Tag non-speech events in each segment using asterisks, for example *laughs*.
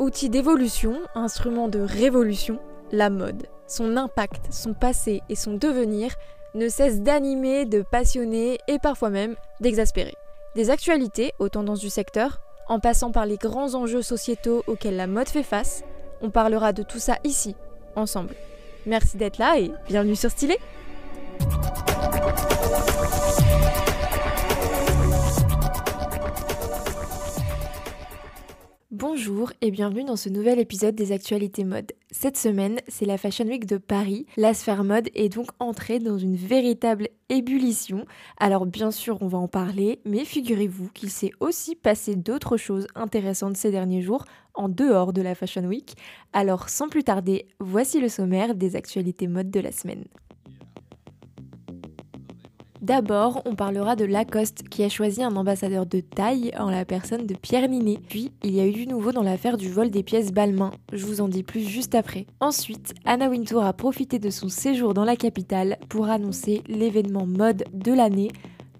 Outil d'évolution, instrument de révolution, la mode, son impact, son passé et son devenir ne cessent d'animer, de passionner et parfois même d'exaspérer. Des actualités aux tendances du secteur, en passant par les grands enjeux sociétaux auxquels la mode fait face, on parlera de tout ça ici, ensemble. Merci d'être là et bienvenue sur Stylé Bonjour et bienvenue dans ce nouvel épisode des actualités mode. Cette semaine, c'est la Fashion Week de Paris. La sphère mode est donc entrée dans une véritable ébullition. Alors bien sûr, on va en parler, mais figurez-vous qu'il s'est aussi passé d'autres choses intéressantes ces derniers jours en dehors de la Fashion Week. Alors sans plus tarder, voici le sommaire des actualités mode de la semaine. D'abord, on parlera de Lacoste qui a choisi un ambassadeur de taille en la personne de Pierre Ninet. Puis, il y a eu du nouveau dans l'affaire du vol des pièces Balmain. Je vous en dis plus juste après. Ensuite, Anna Wintour a profité de son séjour dans la capitale pour annoncer l'événement mode de l'année,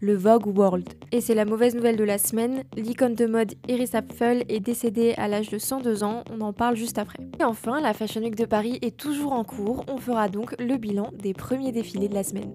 le Vogue World. Et c'est la mauvaise nouvelle de la semaine, l'icône de mode Iris Apfel est décédée à l'âge de 102 ans, on en parle juste après. Et enfin, la Fashion Week de Paris est toujours en cours, on fera donc le bilan des premiers défilés de la semaine.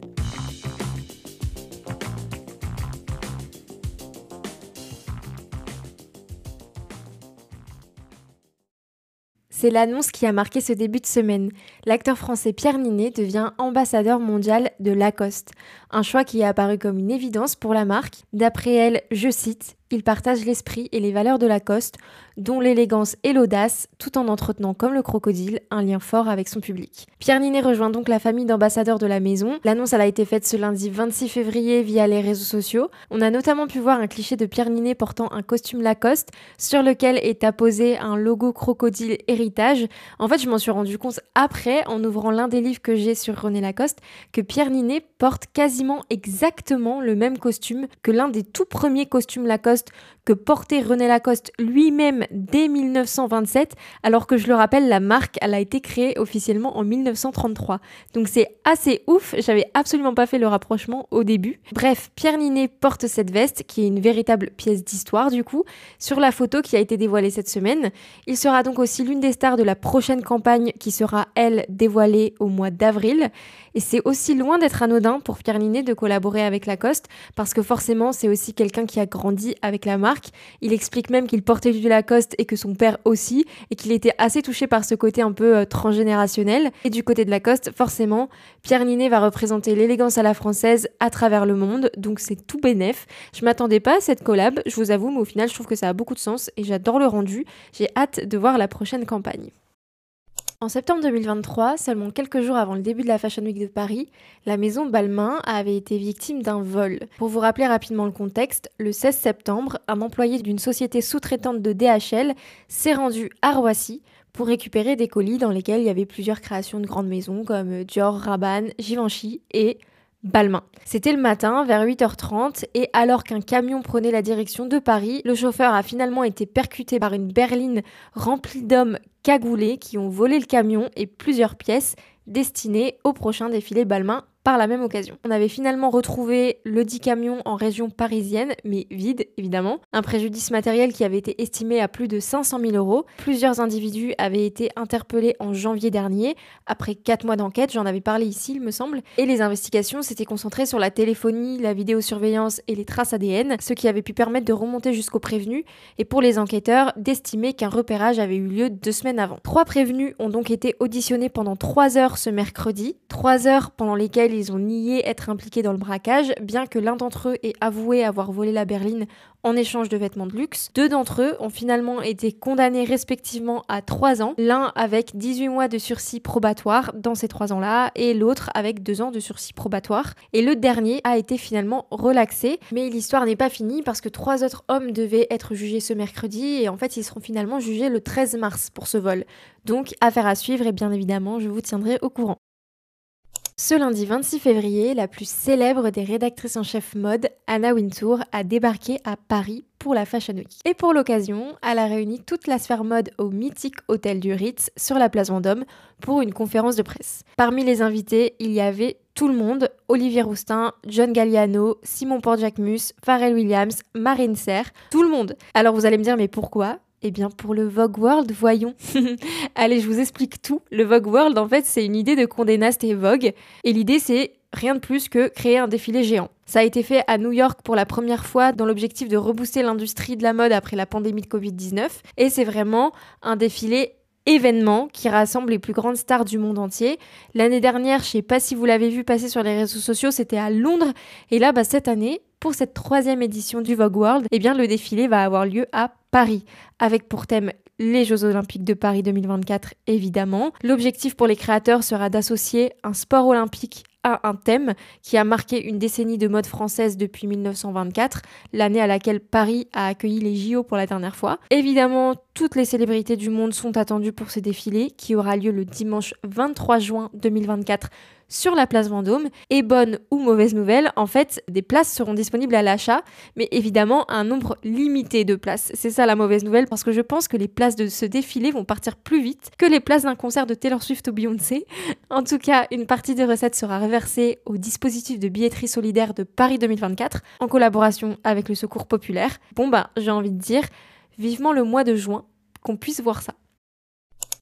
C'est l'annonce qui a marqué ce début de semaine. L'acteur français Pierre Ninet devient ambassadeur mondial de Lacoste. Un choix qui est apparu comme une évidence pour la marque. D'après elle, je cite, il partage l'esprit et les valeurs de Lacoste, dont l'élégance et l'audace, tout en entretenant comme le crocodile un lien fort avec son public. Pierre Ninet rejoint donc la famille d'ambassadeurs de la maison. L'annonce a été faite ce lundi 26 février via les réseaux sociaux. On a notamment pu voir un cliché de Pierre Ninet portant un costume Lacoste sur lequel est apposé un logo crocodile héritage. En fait, je m'en suis rendu compte après en ouvrant l'un des livres que j'ai sur René Lacoste que Pierre Ninet porte quasiment exactement le même costume que l'un des tout premiers costumes Lacoste que portait René Lacoste lui-même dès 1927, alors que je le rappelle, la marque, elle a été créée officiellement en 1933. Donc c'est assez ouf, j'avais absolument pas fait le rapprochement au début. Bref, Pierre Ninet porte cette veste, qui est une véritable pièce d'histoire du coup, sur la photo qui a été dévoilée cette semaine. Il sera donc aussi l'une des stars de la prochaine campagne qui sera, elle, dévoilée au mois d'avril. Et c'est aussi loin d'être anodin pour Pierre Ninet de collaborer avec Lacoste, parce que forcément, c'est aussi quelqu'un qui a grandi la marque. Il explique même qu'il portait du Lacoste et que son père aussi, et qu'il était assez touché par ce côté un peu euh, transgénérationnel. Et du côté de Lacoste, forcément, Pierre Ninet va représenter l'élégance à la française à travers le monde, donc c'est tout bénef. Je m'attendais pas à cette collab, je vous avoue, mais au final, je trouve que ça a beaucoup de sens et j'adore le rendu. J'ai hâte de voir la prochaine campagne. En septembre 2023, seulement quelques jours avant le début de la Fashion Week de Paris, la maison Balmain avait été victime d'un vol. Pour vous rappeler rapidement le contexte, le 16 septembre, un employé d'une société sous-traitante de DHL s'est rendu à Roissy pour récupérer des colis dans lesquels il y avait plusieurs créations de grandes maisons comme Dior, Rabanne, Givenchy et Balmain. C'était le matin, vers 8h30, et alors qu'un camion prenait la direction de Paris, le chauffeur a finalement été percuté par une berline remplie d'hommes cagoulés qui ont volé le camion et plusieurs pièces destinées au prochain défilé Balmain la même occasion. On avait finalement retrouvé le dit camion en région parisienne, mais vide évidemment. Un préjudice matériel qui avait été estimé à plus de 500 000 euros. Plusieurs individus avaient été interpellés en janvier dernier, après 4 mois d'enquête, j'en avais parlé ici il me semble, et les investigations s'étaient concentrées sur la téléphonie, la vidéosurveillance et les traces ADN, ce qui avait pu permettre de remonter jusqu'aux prévenus, et pour les enquêteurs, d'estimer qu'un repérage avait eu lieu deux semaines avant. Trois prévenus ont donc été auditionnés pendant 3 heures ce mercredi, 3 heures pendant lesquelles ils ont nié être impliqués dans le braquage, bien que l'un d'entre eux ait avoué avoir volé la berline en échange de vêtements de luxe. Deux d'entre eux ont finalement été condamnés respectivement à 3 ans, l'un avec 18 mois de sursis probatoire dans ces 3 ans-là, et l'autre avec 2 ans de sursis probatoire. Et le dernier a été finalement relaxé, mais l'histoire n'est pas finie parce que trois autres hommes devaient être jugés ce mercredi, et en fait ils seront finalement jugés le 13 mars pour ce vol. Donc affaire à suivre, et bien évidemment je vous tiendrai au courant. Ce lundi 26 février, la plus célèbre des rédactrices en chef mode, Anna Wintour, a débarqué à Paris pour la Fashion Week. Et pour l'occasion, elle a réuni toute la sphère mode au mythique hôtel du Ritz sur la place Vendôme pour une conférence de presse. Parmi les invités, il y avait tout le monde, Olivier Roustin, John Galliano, Simon Port-Jacquemus, Pharrell Williams, Marine Serre, tout le monde. Alors vous allez me dire mais pourquoi? Eh bien pour le Vogue World, voyons. *laughs* Allez, je vous explique tout. Le Vogue World, en fait, c'est une idée de Condé Nast et Vogue. Et l'idée, c'est rien de plus que créer un défilé géant. Ça a été fait à New York pour la première fois dans l'objectif de rebooster l'industrie de la mode après la pandémie de Covid-19. Et c'est vraiment un défilé événement qui rassemble les plus grandes stars du monde entier. L'année dernière, je sais pas si vous l'avez vu passer sur les réseaux sociaux, c'était à Londres. Et là, bah, cette année, pour cette troisième édition du Vogue World, eh le défilé va avoir lieu à Paris, avec pour thème les Jeux Olympiques de Paris 2024, évidemment. L'objectif pour les créateurs sera d'associer un sport olympique à un thème qui a marqué une décennie de mode française depuis 1924, l'année à laquelle Paris a accueilli les JO pour la dernière fois. Évidemment, toutes les célébrités du monde sont attendues pour ce défilé qui aura lieu le dimanche 23 juin 2024 sur la place Vendôme. Et bonne ou mauvaise nouvelle, en fait, des places seront disponibles à l'achat, mais évidemment un nombre limité de places. C'est ça la mauvaise nouvelle parce que je pense que les places de ce défilé vont partir plus vite que les places d'un concert de Taylor Swift ou Beyoncé. En tout cas, une partie des recettes sera reversée au dispositif de billetterie solidaire de Paris 2024 en collaboration avec le Secours populaire. Bon bah, j'ai envie de dire vivement le mois de juin qu'on puisse voir ça.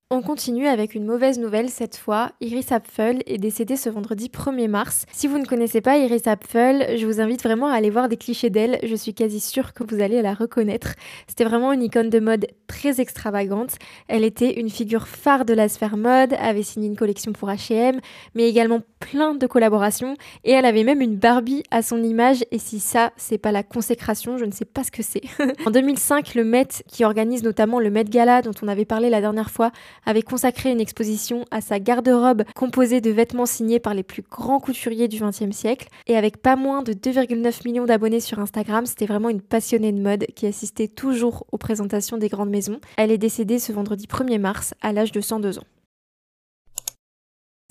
On continue avec une mauvaise nouvelle cette fois. Iris Apfel est décédée ce vendredi 1er mars. Si vous ne connaissez pas Iris Apfel, je vous invite vraiment à aller voir des clichés d'elle. Je suis quasi sûre que vous allez la reconnaître. C'était vraiment une icône de mode très extravagante. Elle était une figure phare de la sphère mode, avait signé une collection pour H&M, mais également plein de collaborations et elle avait même une Barbie à son image et si ça, c'est pas la consécration, je ne sais pas ce que c'est. *laughs* en 2005, le Met qui organise notamment le Met Gala dont on avait parlé la dernière fois avait consacré une exposition à sa garde-robe composée de vêtements signés par les plus grands couturiers du XXe siècle. Et avec pas moins de 2,9 millions d'abonnés sur Instagram, c'était vraiment une passionnée de mode qui assistait toujours aux présentations des grandes maisons. Elle est décédée ce vendredi 1er mars à l'âge de 102 ans.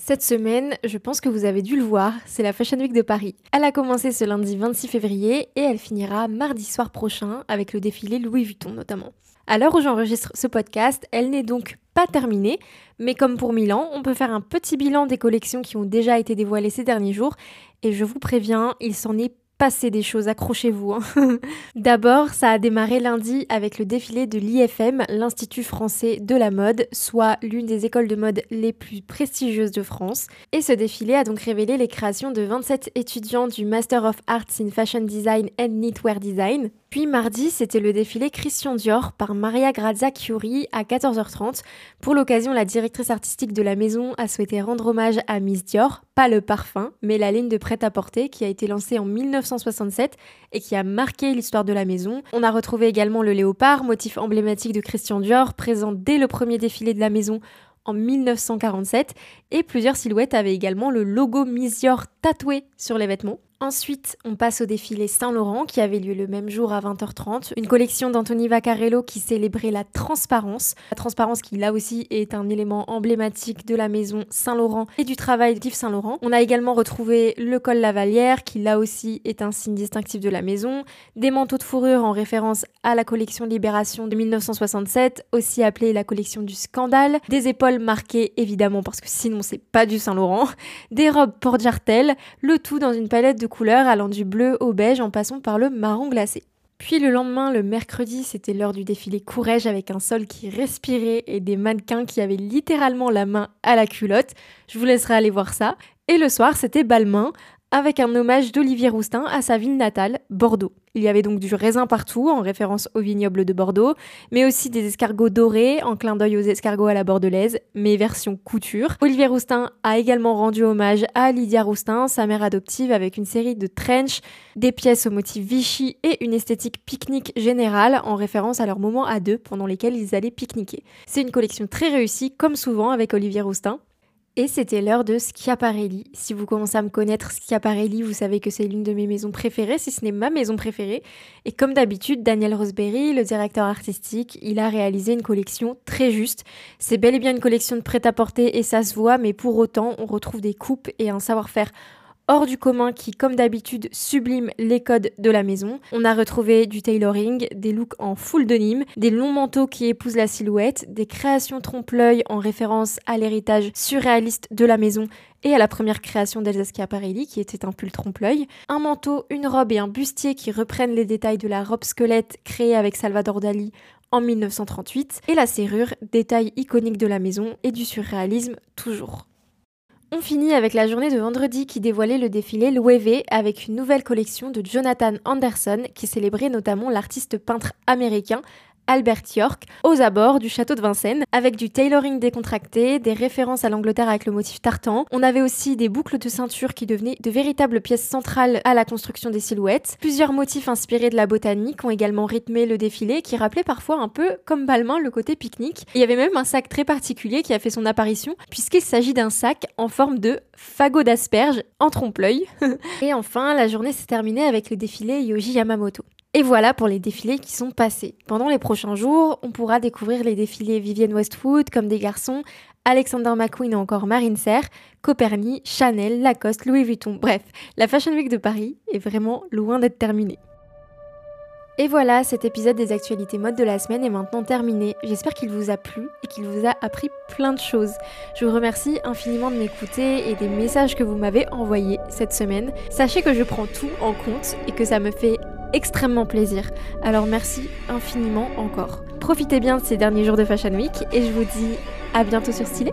Cette semaine, je pense que vous avez dû le voir, c'est la Fashion Week de Paris. Elle a commencé ce lundi 26 février et elle finira mardi soir prochain avec le défilé Louis Vuitton notamment. À l'heure où j'enregistre ce podcast, elle n'est donc pas terminée, mais comme pour Milan, on peut faire un petit bilan des collections qui ont déjà été dévoilées ces derniers jours, et je vous préviens, il s'en est passer des choses, accrochez-vous. Hein. *laughs* D'abord, ça a démarré lundi avec le défilé de l'IFM, l'Institut français de la mode, soit l'une des écoles de mode les plus prestigieuses de France. Et ce défilé a donc révélé les créations de 27 étudiants du Master of Arts in Fashion Design and Knitwear Design. Puis mardi, c'était le défilé Christian Dior par Maria Grazia Chiuri à 14h30. Pour l'occasion, la directrice artistique de la maison a souhaité rendre hommage à Miss Dior, pas le parfum, mais la ligne de prêt-à-porter qui a été lancée en 1967 et qui a marqué l'histoire de la maison. On a retrouvé également le léopard, motif emblématique de Christian Dior, présent dès le premier défilé de la maison en 1947 et plusieurs silhouettes avaient également le logo Miss Dior tatoué sur les vêtements. Ensuite, on passe au défilé Saint-Laurent qui avait lieu le même jour à 20h30, une collection d'Anthony Vaccarello qui célébrait la transparence. La transparence qui là aussi est un élément emblématique de la maison Saint-Laurent et du travail d'Yves Saint-Laurent. On a également retrouvé le col Lavalière qui là aussi est un signe distinctif de la maison, des manteaux de fourrure en référence à la collection Libération de 1967, aussi appelée la collection du scandale, des épaules marquées évidemment parce que sinon c'est pas du Saint-Laurent, des robes port jartel, le tout dans une palette de couleurs allant du bleu au beige en passant par le marron glacé. Puis le lendemain, le mercredi, c'était l'heure du défilé Courrèges avec un sol qui respirait et des mannequins qui avaient littéralement la main à la culotte. Je vous laisserai aller voir ça. Et le soir, c'était Balmain avec un hommage d'Olivier Roustin à sa ville natale, Bordeaux. Il y avait donc du raisin partout, en référence au vignoble de Bordeaux, mais aussi des escargots dorés, en clin d'œil aux escargots à la bordelaise, mais version couture. Olivier Roustin a également rendu hommage à Lydia Roustin, sa mère adoptive, avec une série de trench, des pièces au motif Vichy et une esthétique pique-nique générale, en référence à leurs moments à deux pendant lesquels ils allaient pique-niquer. C'est une collection très réussie, comme souvent avec Olivier Roustin. Et c'était l'heure de Schiaparelli. Si vous commencez à me connaître, Schiaparelli, vous savez que c'est l'une de mes maisons préférées, si ce n'est ma maison préférée. Et comme d'habitude, Daniel Rosberry, le directeur artistique, il a réalisé une collection très juste. C'est bel et bien une collection de prêt-à-porter et ça se voit, mais pour autant, on retrouve des coupes et un savoir-faire hors du commun qui, comme d'habitude, sublime les codes de la maison. On a retrouvé du tailoring, des looks en full denim, des longs manteaux qui épousent la silhouette, des créations trompe-l'œil en référence à l'héritage surréaliste de la maison et à la première création d'Elsa Schiaparelli qui était un pull trompe-l'œil, un manteau, une robe et un bustier qui reprennent les détails de la robe squelette créée avec Salvador Dali en 1938, et la serrure, détail iconique de la maison et du surréalisme toujours. On finit avec la journée de vendredi qui dévoilait le défilé Loewe avec une nouvelle collection de Jonathan Anderson qui célébrait notamment l'artiste peintre américain Albert York aux abords du château de Vincennes avec du tailoring décontracté, des références à l'Angleterre avec le motif tartan. On avait aussi des boucles de ceinture qui devenaient de véritables pièces centrales à la construction des silhouettes. Plusieurs motifs inspirés de la botanique ont également rythmé le défilé qui rappelait parfois un peu comme Balmain le côté pique-nique. Il y avait même un sac très particulier qui a fait son apparition puisqu'il s'agit d'un sac en forme de fagot d'asperge en trompe-l'œil. *laughs* Et enfin, la journée s'est terminée avec le défilé Yoji Yamamoto. Et voilà pour les défilés qui sont passés. Pendant les prochains jours, on pourra découvrir les défilés Vivienne Westwood comme des garçons, Alexander McQueen ou encore Marine Serre, Coperni, Chanel, Lacoste, Louis Vuitton. Bref, la Fashion Week de Paris est vraiment loin d'être terminée. Et voilà, cet épisode des actualités mode de la semaine est maintenant terminé. J'espère qu'il vous a plu et qu'il vous a appris plein de choses. Je vous remercie infiniment de m'écouter et des messages que vous m'avez envoyés cette semaine. Sachez que je prends tout en compte et que ça me fait extrêmement plaisir. Alors merci infiniment encore. Profitez bien de ces derniers jours de Fashion Week et je vous dis à bientôt sur Stylé.